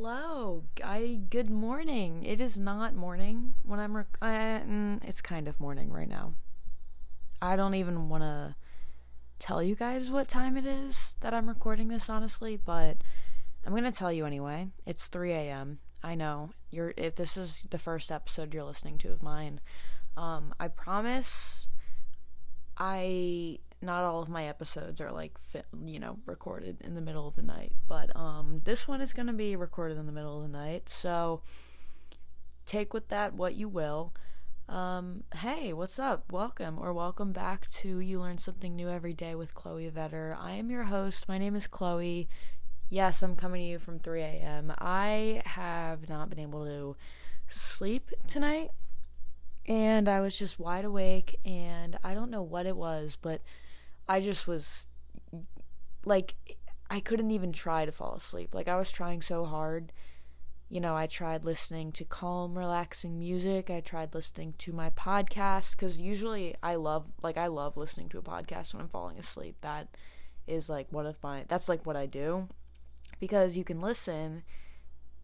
Hello, I good morning. It is not morning when I'm. Rec- uh, it's kind of morning right now. I don't even want to tell you guys what time it is that I'm recording this, honestly, but I'm gonna tell you anyway. It's 3 a.m. I know you're. If this is the first episode you're listening to of mine, um, I promise. I not all of my episodes are like you know recorded in the middle of the night but um this one is going to be recorded in the middle of the night so take with that what you will. Um hey what's up? Welcome or welcome back to you learn something new every day with chloe vetter. I am your host. My name is chloe. Yes i'm coming to you from 3 a.m i have not been able to sleep tonight and i was just wide awake and i don't know what it was but I just was like I couldn't even try to fall asleep. Like I was trying so hard. You know, I tried listening to calm, relaxing music. I tried listening to my podcast cuz usually I love like I love listening to a podcast when I'm falling asleep. That is like one of my that's like what I do because you can listen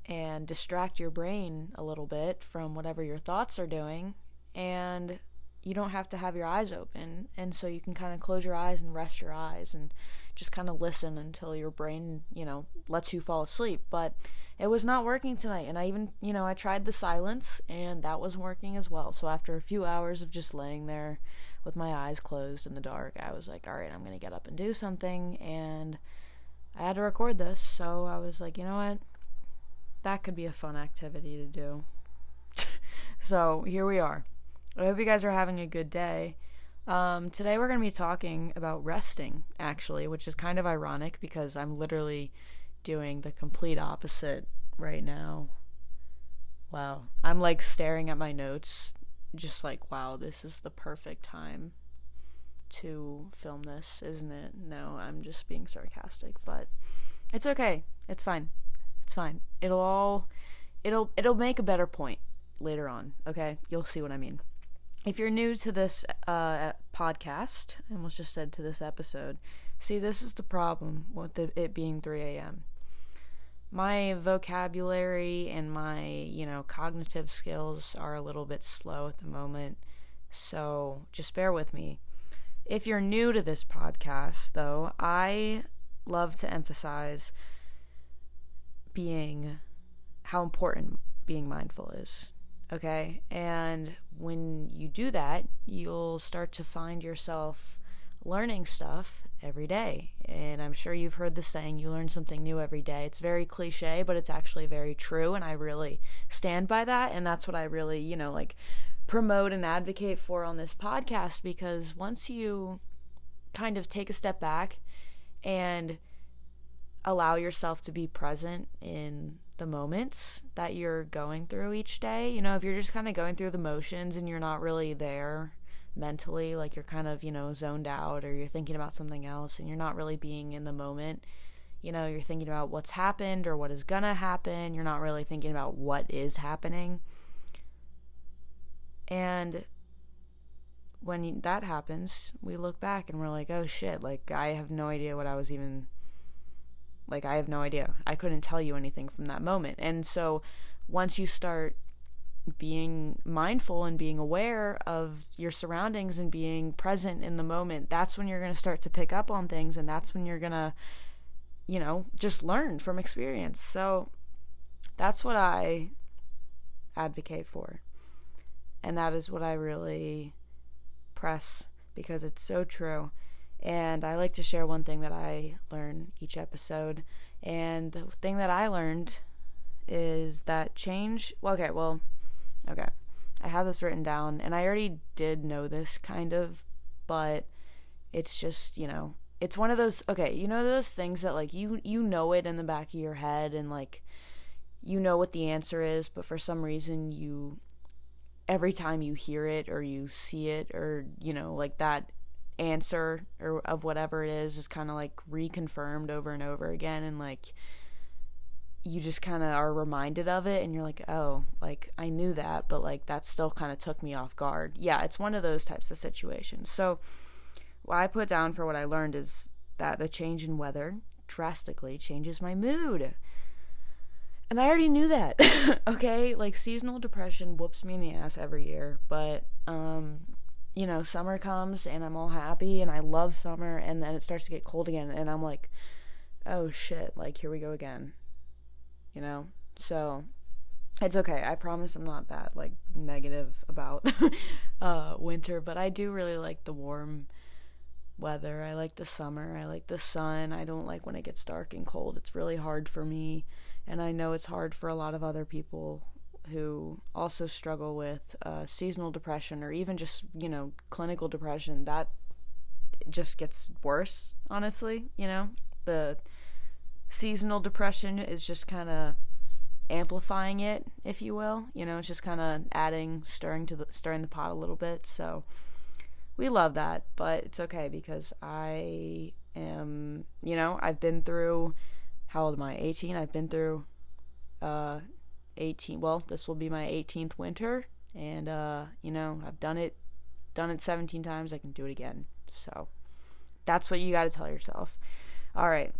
and distract your brain a little bit from whatever your thoughts are doing and you don't have to have your eyes open. And so you can kind of close your eyes and rest your eyes and just kind of listen until your brain you know lets you fall asleep. But it was not working tonight. And i even you know i tried the silence and that wasn't working as well. So after a few hours of just laying there with my eyes closed in the dark i was like all right i'm going to get up and do something. And i had to record this. So i was like you know what? That could be a fun activity to do. So here we are I hope you guys are having a good day. Um, today we're going to be talking about resting, actually, which is kind of ironic because I'm literally doing the complete opposite right now. Wow. I'm like staring at my notes, just like, wow, this is the perfect time to film this, isn't it? No, I'm just being sarcastic, but it's okay. It's fine. It's fine. It'll all it'll it'll make a better point later on, okay? You'll see what I mean if you're new to this uh, podcast, I almost just said to this episode, see, this is the problem with the, it being 3 a.m. My vocabulary and my, you know, cognitive skills are a little bit slow at the moment, so just bear with me. If you're new to this podcast, though, I love to emphasize being how important being mindful is Okay. And when you do that, you'll start to find yourself learning stuff every day. And I'm sure you've heard the saying, you learn something new every day. It's very cliche, but it's actually very true. And I really stand by that. And that's what I really, you know, like promote and advocate for on this podcast because once you kind of take a step back and allow yourself to be present in the moments that you're going through each day. You know, if you're just kind of going through the motions and you're not really there mentally, like you're kind of, you know, zoned out or you're thinking about something else and you're not really being in the moment. You know, you're thinking about what's happened or what is going to happen. You're not really thinking about what is happening. And when that happens, we look back and we're like, oh shit, like I have no idea what I was even like, I have no idea. I couldn't tell you anything from that moment. And so, once you start being mindful and being aware of your surroundings and being present in the moment, that's when you're going to start to pick up on things. And that's when you're going to, you know, just learn from experience. So, that's what I advocate for. And that is what I really press because it's so true. And I like to share one thing that I learn each episode. And the thing that I learned is that change. Well, okay, well, okay. I have this written down, and I already did know this kind of, but it's just, you know, it's one of those okay you know those things that like you you know it in the back of your head and like you know what the answer is but for some reason you every time you hear it or you see it or you know like that answer or of whatever it is is kind of like reconfirmed over and over again and like you just kind of are reminded of it and you're like oh like i knew that but like that still kind of took me off guard yeah it's one of those types of situations so what i put down for what i learned is that the change in weather drastically changes my mood And I already knew that. okay? Like seasonal depression whoops me in the ass every year, but um you know, summer comes and I'm all happy and I love summer and then it starts to get cold again and I'm like, "Oh shit, like here we go again." You know? So, it's okay. I promise I'm not that like negative about uh winter, but I do really like the warm weather. I like the summer. I like the sun. I don't like when it gets dark and cold. It's really hard for me, and I know it's hard for a lot of other people who also struggle with uh, seasonal depression or even just, you know, clinical depression. That just gets worse, honestly, you know? The seasonal depression is just kind of amplifying it, if you will. You know, it's just kind of adding, stirring to the stirring the pot a little bit. So we love that, but it's okay because I am, you know, I've been through. How old am I? 18. I've been through uh 18. Well, this will be my 18th winter, and uh, you know, I've done it, done it 17 times. I can do it again. So that's what you got to tell yourself. All right.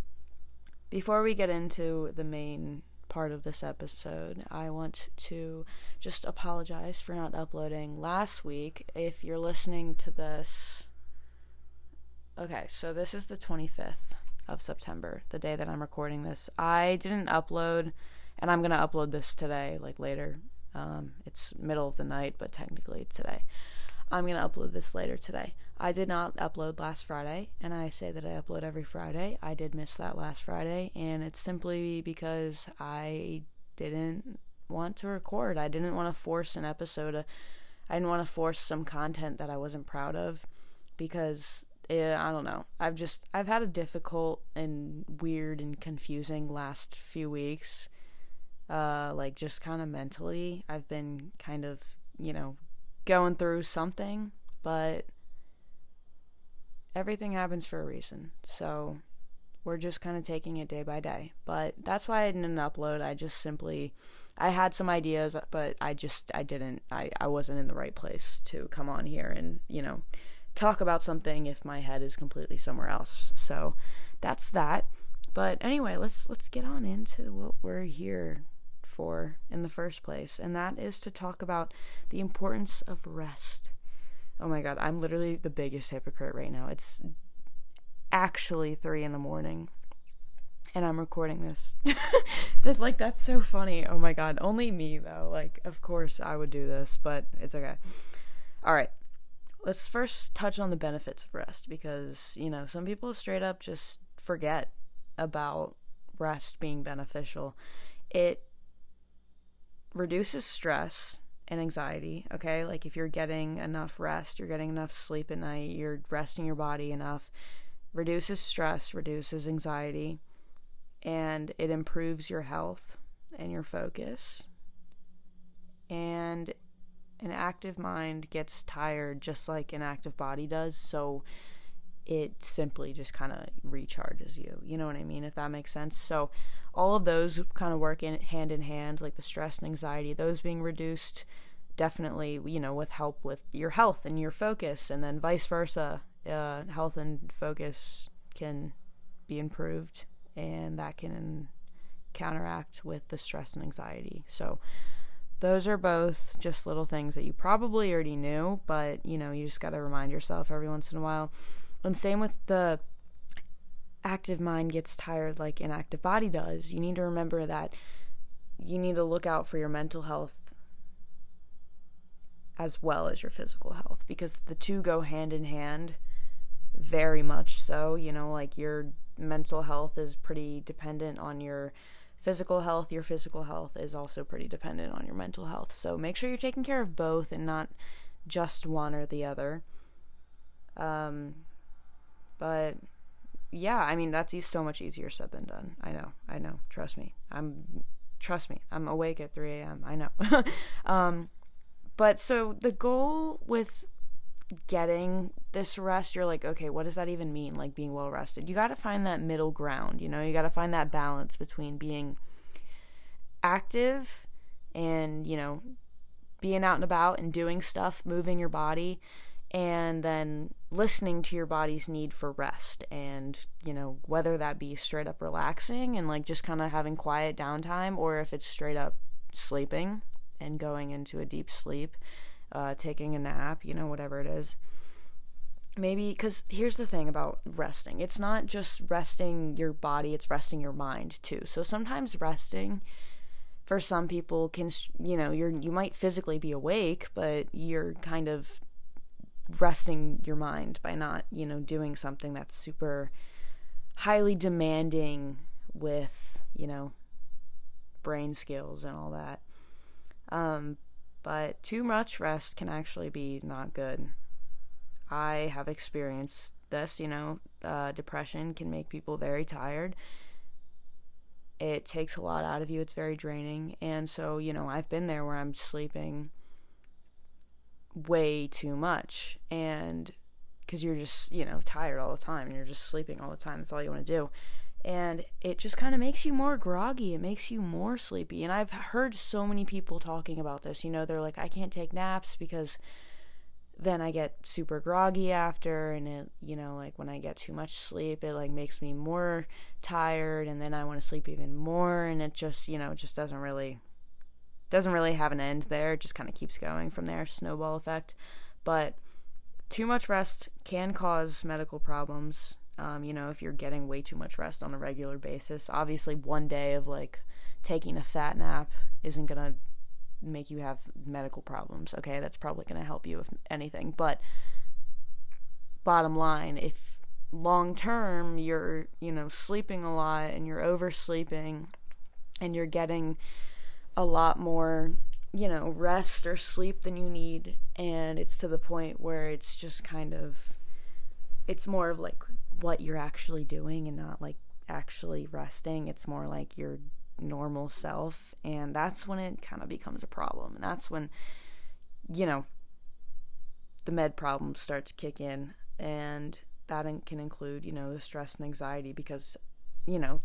Before we get into the main part of this episode, I want to just apologize for not uploading last week. If you're listening to this, okay, so this is the 25th of September, the day that I'm recording this. I didn't upload, and I'm gonna upload this today, like later. Um, it's middle of the night, but technically today. I'm gonna upload this later today. I did not upload last Friday, and I say that I upload every Friday. I did miss that last Friday, and it's simply because I didn't want to record. I didn't want to force an episode. I didn't want to force some content that I wasn't proud of because it, I don't know. I've just I've had a difficult and weird and confusing last few weeks. Uh like just kind of mentally. I've been kind of, you know, going through something, but everything happens for a reason. So we're just kind of taking it day by day. But that's why I didn't upload. I just simply I had some ideas, but I just I didn't I I wasn't in the right place to come on here and, you know, talk about something if my head is completely somewhere else. So that's that. But anyway, let's let's get on into what we're here for in the first place, and that is to talk about the importance of rest. Oh my god, I'm literally the biggest hypocrite right now. It's actually three in the morning. And I'm recording this. that like that's so funny. Oh my god. Only me though. Like, of course I would do this, but it's okay. Alright. Let's first touch on the benefits of rest because, you know, some people straight up just forget about rest being beneficial. It reduces stress and anxiety, okay? Like if you're getting enough rest, you're getting enough sleep at night, you're resting your body enough, reduces stress, reduces anxiety, and it improves your health and your focus. And an active mind gets tired just like an active body does, so it simply just kind of recharges you. You know what I mean? If that makes sense. So, all of those kind of work in hand in hand, like the stress and anxiety, those being reduced definitely, you know, with help with your health and your focus, and then vice versa. Uh, health and focus can be improved, and that can counteract with the stress and anxiety. So, those are both just little things that you probably already knew, but you know, you just got to remind yourself every once in a while. And same with the active mind gets tired like an active body does. You need to remember that you need to look out for your mental health as well as your physical health because the two go hand in hand very much so. You know, like your mental health is pretty dependent on your physical health. Your physical health is also pretty dependent on your mental health. So make sure you're taking care of both and not just one or the other. Um, but yeah, I mean that's so much easier said than done. I know, I know. Trust me, I'm. Trust me, I'm awake at 3 a.m. I know. um, but so the goal with getting this rest, you're like, okay, what does that even mean? Like being well rested. You got to find that middle ground. You know, you got to find that balance between being active and you know being out and about and doing stuff, moving your body, and then listening to your body's need for rest and you know whether that be straight up relaxing and like just kind of having quiet downtime or if it's straight up sleeping and going into a deep sleep uh, taking a nap you know whatever it is. Maybe because here's the thing about resting. It's not just resting your body it's resting your mind too. So sometimes resting for some people can you know you're you might physically be awake but you're kind of resting your mind by not, you know, doing something that's super highly demanding with, you know, brain skills and all that. Um, but too much rest can actually be not good. I have experienced this, you know, uh, depression can make people very tired. It takes a lot out of you, it's very draining. And so, you know, I've been there where I'm sleeping way too much. And because you're just you know tired all the time and you're just sleeping all the time that's all you want to do. And it just kind of makes you more groggy. It makes you more sleepy. And i've heard so many people talking about this. You know they're like i can't take naps because then i get super groggy after and it you know like when i get too much sleep it like makes me more tired and then i want to sleep even more. And it just you know just doesn't really doesn't really have an end there. It just kind of keeps going from there, snowball effect. But too much rest can cause medical problems. Um, you know, if you're getting way too much rest on a regular basis, obviously one day of like taking a fat nap isn't gonna make you have medical problems. Okay, that's probably gonna help you if anything. But bottom line, if long term you're you know sleeping a lot and you're oversleeping and you're getting a lot more, you know, rest or sleep than you need. And it's to the point where it's just kind of, it's more of like what you're actually doing and not like actually resting. It's more like your normal self. And that's when it kind of becomes a problem. And that's when, you know, the med problems start to kick in. And that can include, you know, the stress and anxiety because, you know,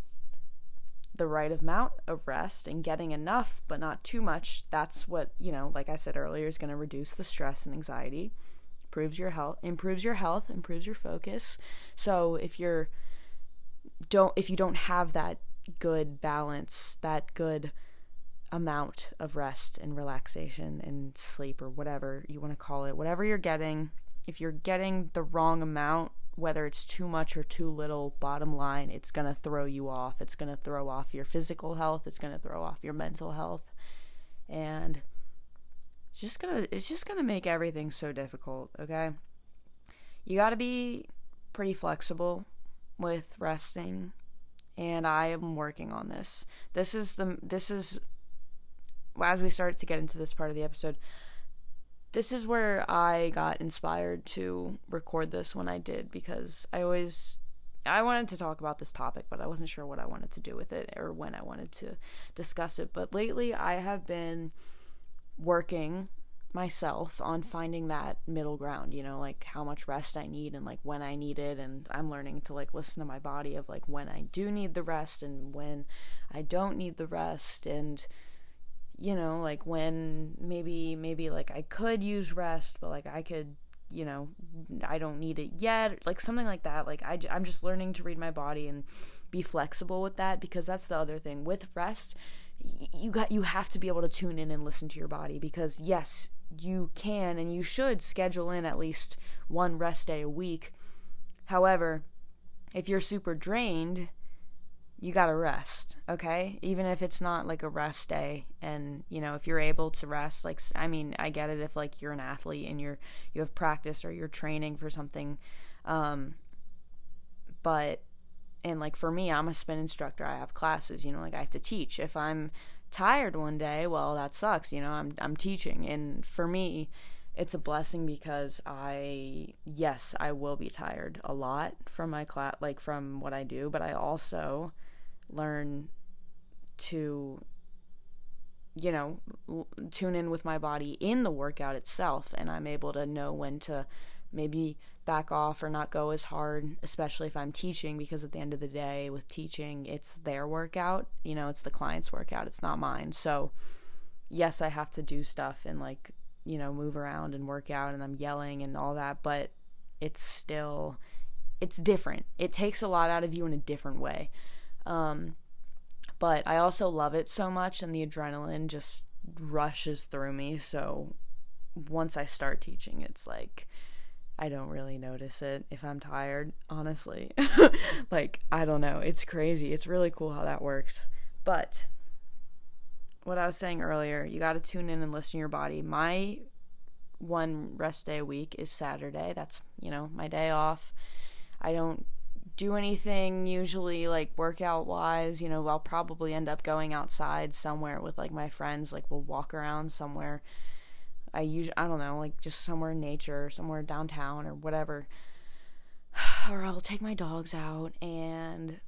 the right amount of rest and getting enough but not too much that's what you know like i said earlier is going to reduce the stress and anxiety improves your health improves your health improves your focus. So if you're don't if you don't have that good balance that good amount of rest and relaxation and sleep or whatever you want to call it whatever you're getting if you're getting the wrong amount whether it's too much or too little, bottom line, it's going to throw you off. It's going to throw off your physical health, it's going to throw off your mental health. And it's just going to it's just going to make everything so difficult, okay? You got to be pretty flexible with resting, and I am working on this. This is the this is as we start to get into this part of the episode, this is where I got inspired to record this when I did because I always I wanted to talk about this topic, but I wasn't sure what I wanted to do with it or when I wanted to discuss it. But lately I have been working myself on finding that middle ground, you know, like how much rest I need and like when I need it and I'm learning to like listen to my body of like when I do need the rest and when I don't need the rest and you know like when maybe maybe like i could use rest but like i could you know i don't need it yet like something like that. Like I, i'm just learning to read my body and be flexible with that because that's the other thing. With rest you got you have to be able to tune in and listen to your body because yes you can and you should schedule in at least one rest day a week. However if you're super drained you got to rest, okay? Even if it's not like a rest day and, you know, if you're able to rest, like I mean, I get it if like you're an athlete and you're you have practice or you're training for something um but and like for me, I'm a spin instructor. I have classes, you know, like I have to teach. If I'm tired one day, well, that sucks, you know. I'm I'm teaching and for me, it's a blessing because I yes, I will be tired a lot from my class like from what I do, but I also learn to you know l- tune in with my body in the workout itself and I'm able to know when to maybe back off or not go as hard especially if I'm teaching because at the end of the day with teaching it's their workout you know it's the client's workout it's not mine. So yes I have to do stuff and like you know move around and work out and I'm yelling and all that but it's still it's different. It takes a lot out of you in a different way. Um, but I also love it so much, and the adrenaline just rushes through me. So once I start teaching, it's like I don't really notice it if I'm tired, honestly. like, I don't know. It's crazy. It's really cool how that works. But what I was saying earlier, you got to tune in and listen to your body. My one rest day a week is Saturday. That's, you know, my day off. I don't do anything usually like workout wise, you know, I'll probably end up going outside somewhere with like my friends, like we'll walk around somewhere. I usually I don't know, like just somewhere in nature, somewhere downtown or whatever. or I'll take my dogs out and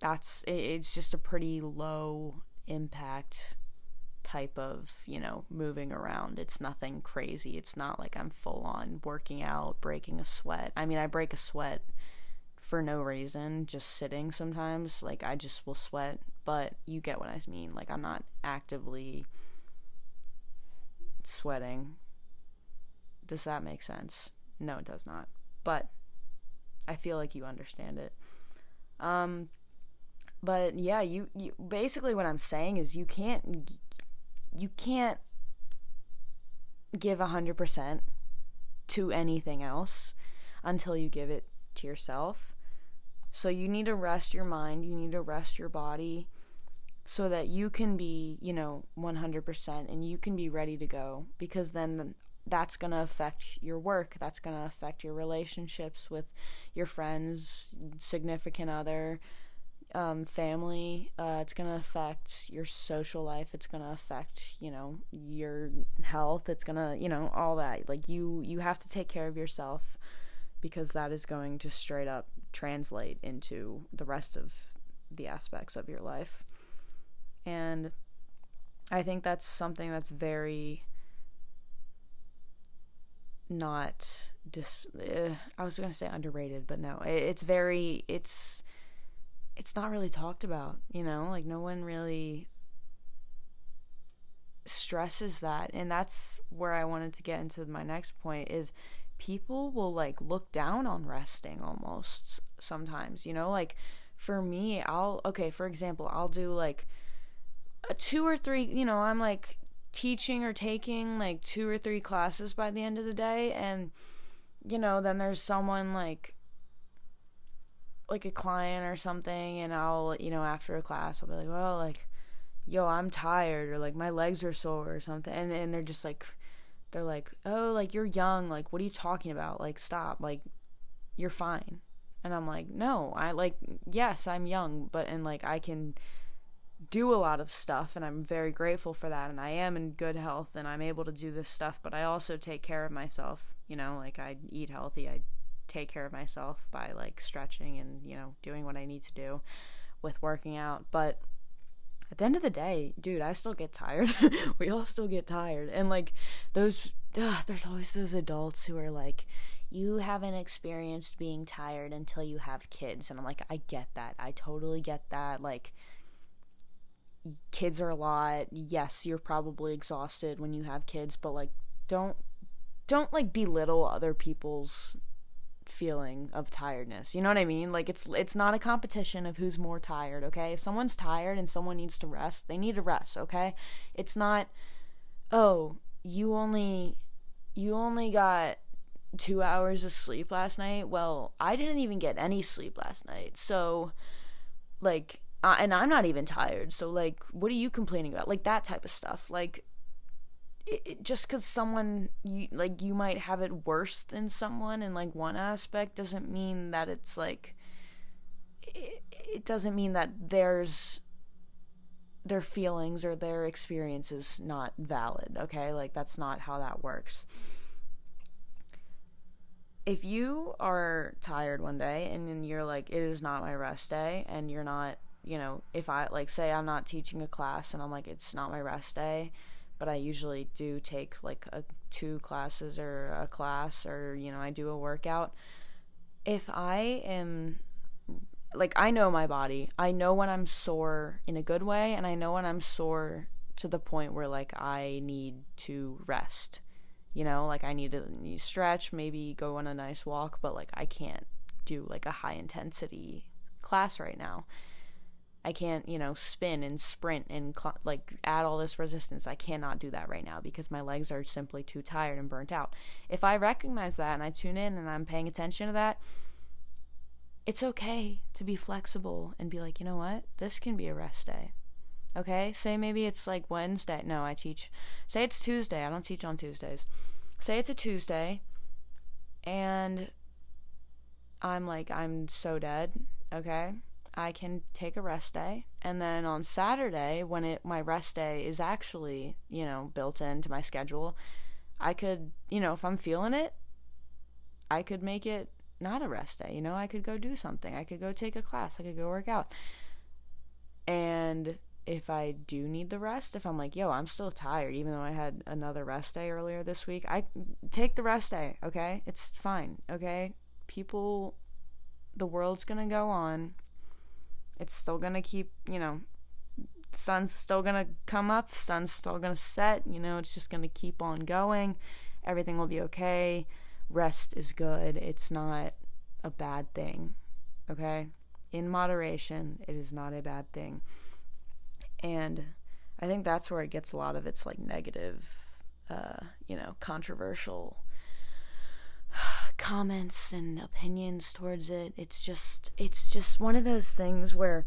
that's it's just a pretty low impact type of, you know, moving around. It's nothing crazy. It's not like I'm full on working out, breaking a sweat. I mean, I break a sweat for no reason, just sitting sometimes. Like, I just will sweat, but you get what I mean. Like, I'm not actively sweating. Does that make sense? No, it does not. But I feel like you understand it. Um, but yeah, you, you basically what I'm saying is you can't you can't give 100% to anything else until you give it to yourself. So you need to rest your mind, you need to rest your body so that you can be, you know, 100% and you can be ready to go because then that's going to affect your work, that's going to affect your relationships with your friends, significant other, um, family. Uh, it's going to affect your social life. It's going to affect, you know, your health. It's going to, you know, all that. Like you you have to take care of yourself because that is going to straight up translate into the rest of the aspects of your life. And I think that's something that's very not dis uh, I was going to say underrated, but no. It, it's very it's it's not really talked about, you know? Like no one really stresses that. And that's where I wanted to get into my next point is people will like look down on resting almost sometimes, you know? Like for me, I'll okay, for example, I'll do like a two or three, you know, I'm like teaching or taking like two or three classes by the end of the day and you know, then there's someone like like a client or something and I'll, you know, after a class I'll be like, "Well, like yo, I'm tired or like my legs are sore or something." And and they're just like they're like, "Oh, like you're young. Like what are you talking about? Like stop. Like you're fine." And I'm like, "No, I like yes, I'm young, but and like I can do a lot of stuff and I'm very grateful for that and I am in good health and I'm able to do this stuff but I also take care of myself you know like I eat healthy I take care of myself by like stretching and you know doing what I need to do with working out. But at the end of the day dude I still get tired. We all still get tired. And like those ugh, there's always those adults who are like you haven't experienced being tired until you have kids. And I'm like I get that. I totally get that. Like kids are a lot. Yes, you're probably exhausted when you have kids, but like don't don't like belittle other people's feeling of tiredness. You know what I mean? Like it's it's not a competition of who's more tired, okay? If someone's tired and someone needs to rest, they need to rest, okay? It's not oh, you only you only got 2 hours of sleep last night. Well, I didn't even get any sleep last night. So like uh, and I'm not even tired. So like, what are you complaining about? Like that type of stuff. Like, it, just because someone you like you might have it worse than someone in like one aspect doesn't mean that it's like. It, it doesn't mean that there's their feelings or their experiences not valid. Okay, like that's not how that works if you are tired one day and you're like it is not my rest day and you're not you know, if I like say I'm not teaching a class and I'm like it's not my rest day, but I usually do take like a two classes or a class or you know, I do a workout. If I am like I know my body. I know when I'm sore in a good way and I know when I'm sore to the point where like I need to rest. You know, like I need to stretch, maybe go on a nice walk, but like I can't do like a high intensity class right now. I can't, you know, spin and sprint and cl- like add all this resistance. I cannot do that right now because my legs are simply too tired and burnt out. If I recognize that and I tune in and I'm paying attention to that, it's okay to be flexible and be like, you know what? This can be a rest day. Okay? Say maybe it's like Wednesday. No, I teach. Say it's Tuesday. I don't teach on Tuesdays. Say it's a Tuesday and I'm like, I'm so dead. Okay? I can take a rest day. And then on Saturday, when it my rest day is actually, you know, built into my schedule, I could, you know, if I'm feeling it, I could make it not a rest day. You know, I could go do something. I could go take a class. I could go work out. And if I do need the rest, if I'm like, yo, I'm still tired, even though I had another rest day earlier this week, I take the rest day, okay? It's fine, okay? People, the world's gonna go on it's still gonna keep, you know, sun's still gonna come up, sun's still gonna set, you know, it's just gonna keep on going. Everything will be okay. Rest is good. It's not a bad thing. Okay? In moderation, it is not a bad thing. And I think that's where it gets a lot of its like negative, uh, you know, controversial comments and opinions towards it. It's just it's just one of those things where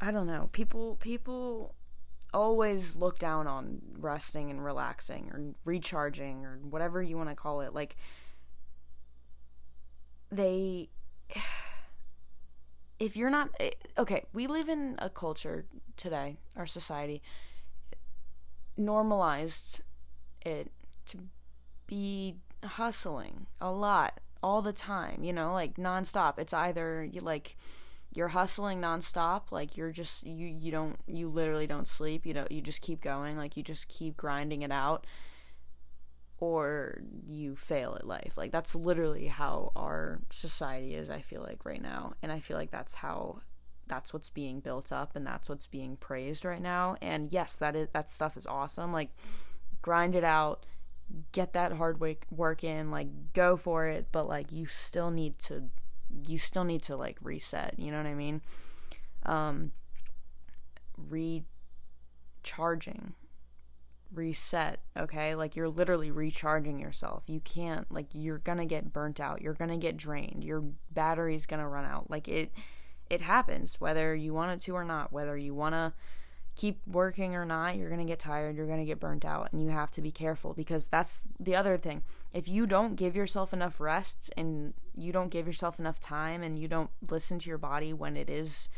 I don't know, people people always look down on resting and relaxing or recharging or whatever you want to call it. Like they if you're not eh, okay, we live in a culture today, our society normalized it to be hustling a lot all the time, you know, like nonstop. It's either you like you're hustling nonstop, like you're just you you don't you literally don't sleep, you know, you just keep going, like you just keep grinding it out or you fail at life. Like that's literally how our society is, I feel like right now. And I feel like that's how that's what's being built up and that's what's being praised right now. And yes, that is that stuff is awesome. Like grind it out get that hard work in like go for it but like you still need to you still need to like reset you know what i mean? Um recharging. Reset okay? Like you're literally recharging yourself. You can't like you're gonna get burnt out. You're gonna get drained. Your battery's gonna run out. Like it it happens whether you want it to or not whether you want to keep working or not, you're going to get tired, you're going to get burnt out, and you have to be careful because that's the other thing. If you don't give yourself enough rest and you don't give yourself enough time and you don't listen to your body when it is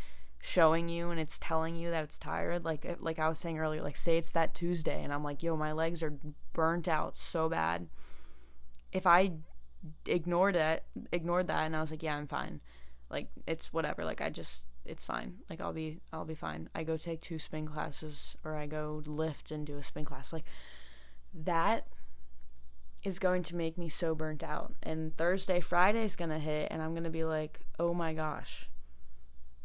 showing you and it's telling you that it's tired, like uh, like I was saying earlier, like say it's that Tuesday and I'm like, "Yo, my legs are burnt out so bad." If I ignored it, ignored that and I was like, "Yeah, I'm fine." Like it's whatever. Like I just it's fine. Like I'll be I'll be fine. I go take two spin classes or I go lift and do a spin class. Like that is going to make me so burnt out. And Thursday, Friday is going to hit and I'm going to be like, "Oh my gosh.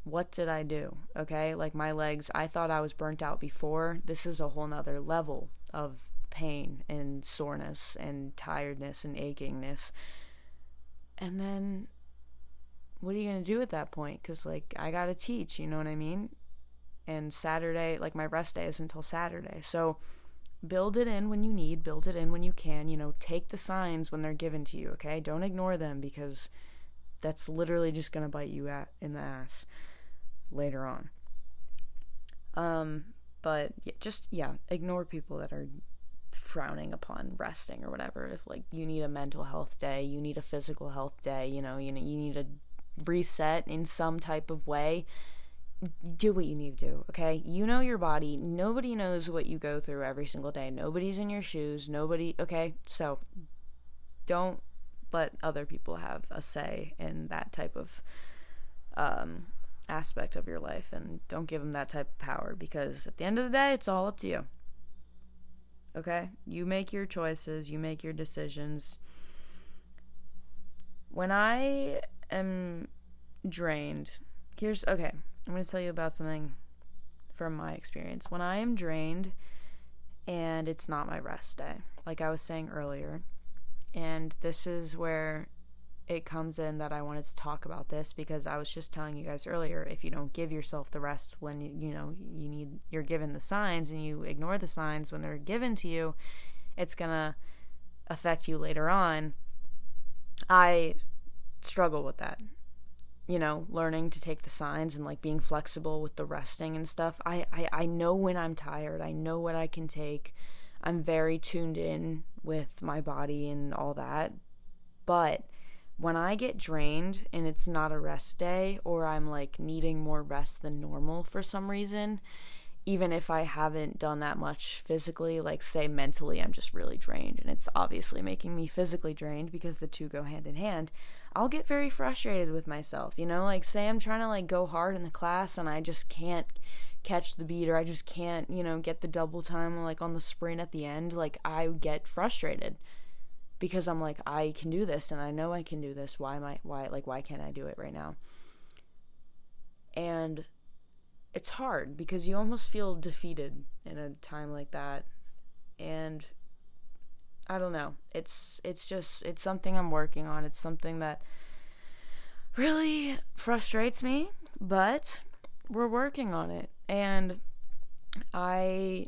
What did I do?" Okay? Like my legs, I thought I was burnt out before. This is a whole nother level of pain and soreness and tiredness and achingness. And then what are you going to do at that point? Because, like, I got to teach, you know what I mean? And Saturday, like, my rest day is until Saturday. So build it in when you need, build it in when you can. You know, take the signs when they're given to you, okay? Don't ignore them because that's literally just going to bite you at, in the ass later on. Um, but yeah, just, yeah, ignore people that are frowning upon resting or whatever. If, like, you need a mental health day, you need a physical health day, you know, you know, you need a reset in some type of way, do what you need to do, okay? You know your body. Nobody knows what you go through every single day. Nobody's in your shoes. Nobody, okay? So don't let other people have a say in that type of um, aspect of your life and don't give them that type of power because at the end of the day, it's all up to you. Okay? You make your choices, you make your decisions. When I am drained, here's okay. I'm going to tell you about something from my experience. When I am drained, and it's not my rest day, like I was saying earlier. And this is where it comes in that I wanted to talk about this because I was just telling you guys earlier if you don't give yourself the rest when you, you know you need you're given the signs and you ignore the signs when they're given to you it's going to affect you later on I struggle with that you know learning to take the signs and like being flexible with the resting and stuff I I, I know when I'm tired. I know what I can take. I'm very tuned in with my body and all that. But when I get drained and it's not a rest day or I'm like needing more rest than normal for some reason, even if I haven't done that much physically, like say mentally, I'm just really drained and it's obviously making me physically drained because the two go hand in hand. I'll get very frustrated with myself, you know, like say I'm trying to like go hard in the class and I just can't catch the beat or I just can't, you know, get the double time like on the sprint at the end, like I get frustrated because I'm like I can do this and I know I can do this. Why am I why like why can't I do it right now? And it's hard because you almost feel defeated in a time like that. And I don't know. It's it's just it's something I'm working on. It's something that really frustrates me, but we're working on it. And I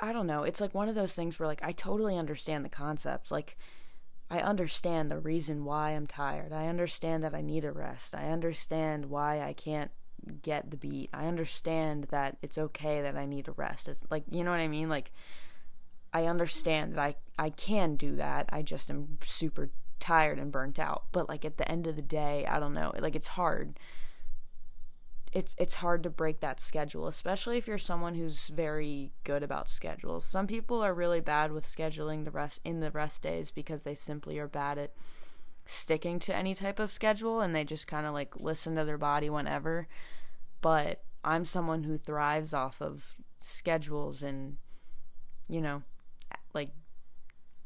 I don't know. It's like one of those things where like I totally understand the concepts. Like I understand the reason why I'm tired. I understand that I need a rest. I understand why I can't get the beat. I understand that it's okay that I need a rest. It's like, you know what I mean? Like I understand that I I can do that. I just am super tired and burnt out. But like at the end of the day, I don't know. Like it's hard it's it's hard to break that schedule, especially if you're someone who's very good about schedules. Some people are really bad with scheduling the rest in the rest days because they simply are bad at sticking to any type of schedule and they just kind of like listen to their body whenever. But I'm someone who thrives off of schedules and you know, like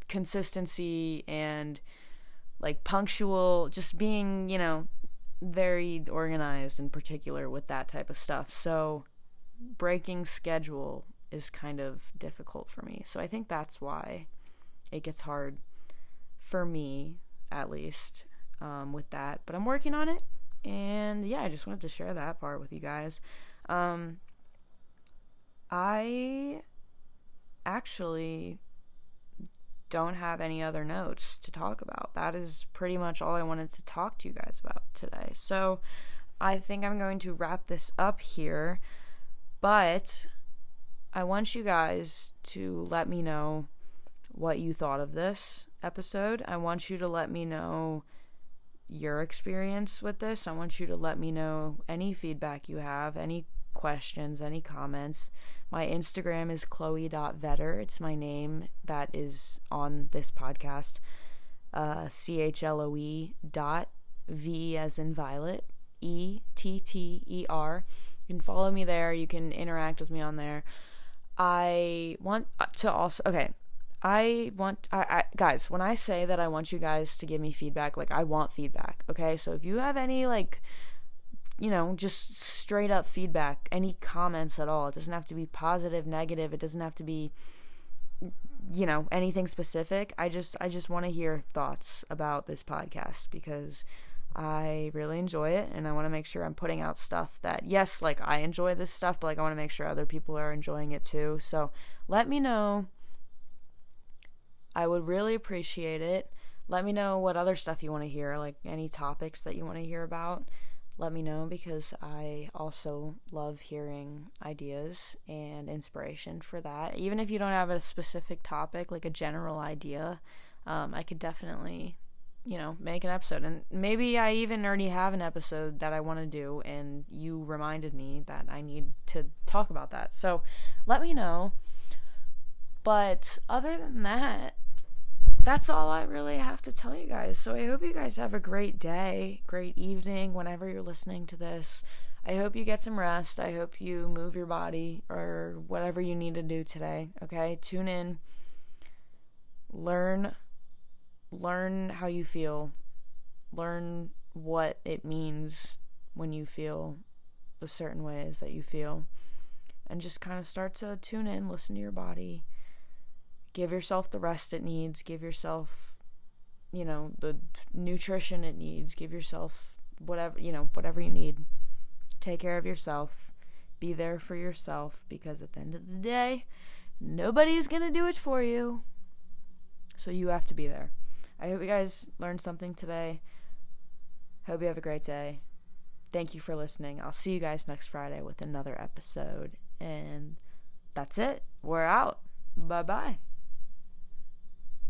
consistency and like punctual, just being, you know, very organized in particular with that type of stuff. So breaking schedule is kind of difficult for me. So I think that's why it gets hard for me, at least, um, with that. But I'm working on it. And yeah, I just wanted to share that part with you guys. Um, I actually don't have any other notes to talk about. That is pretty much all I wanted to talk to you guys about today. So I think I'm going to wrap this up here, but I want you guys to let me know what you thought of this episode. I want you to let me know your experience with this. I want you to let me know any feedback you have, any questions, any comments. My Instagram is chloe.vetter. It's my name that is on this podcast. Uh, C H L O E dot V as in Violet, E T T E R. You can follow me there. You can interact with me on there. I want to also, okay, I want, I, I, guys, when I say that I want you guys to give me feedback, like I want feedback, okay? So if you have any, like, you know, just straight up feedback, any comments at all. It doesn't have to be positive, negative. It doesn't have to be you know, anything specific. I just I just want to hear thoughts about this podcast because I really enjoy it and I want to make sure I'm putting out stuff that yes, like I enjoy this stuff, but like I want to make sure other people are enjoying it too. So, let me know. I would really appreciate it. Let me know what other stuff you want to hear, like any topics that you want to hear about let me know because I also love hearing ideas and inspiration for that. Even if you don't have a specific topic, like a general idea, um, I could definitely, you know, make an episode. And maybe I even already have an episode that I want to do, and you reminded me that I need to talk about that. So let me know. But other than that, that's all I really have to tell you guys. So I hope you guys have a great day, great evening, whenever you're listening to this. I hope you get some rest. I hope you move your body or whatever you need to do today. Okay? Tune in. Learn learn how you feel. Learn what it means when you feel the certain ways that you feel. And just kind of start to tune in, listen to your body Give yourself the rest it needs. Give yourself, you know, the nutrition it needs. Give yourself whatever, you know, whatever you need. Take care of yourself. Be there for yourself because at the end of the day, nobody's going to do it for you. So you have to be there. I hope you guys learned something today. Hope you have a great day. Thank you for listening. I'll see you guys next Friday with another episode. And that's it. We're out. Bye bye.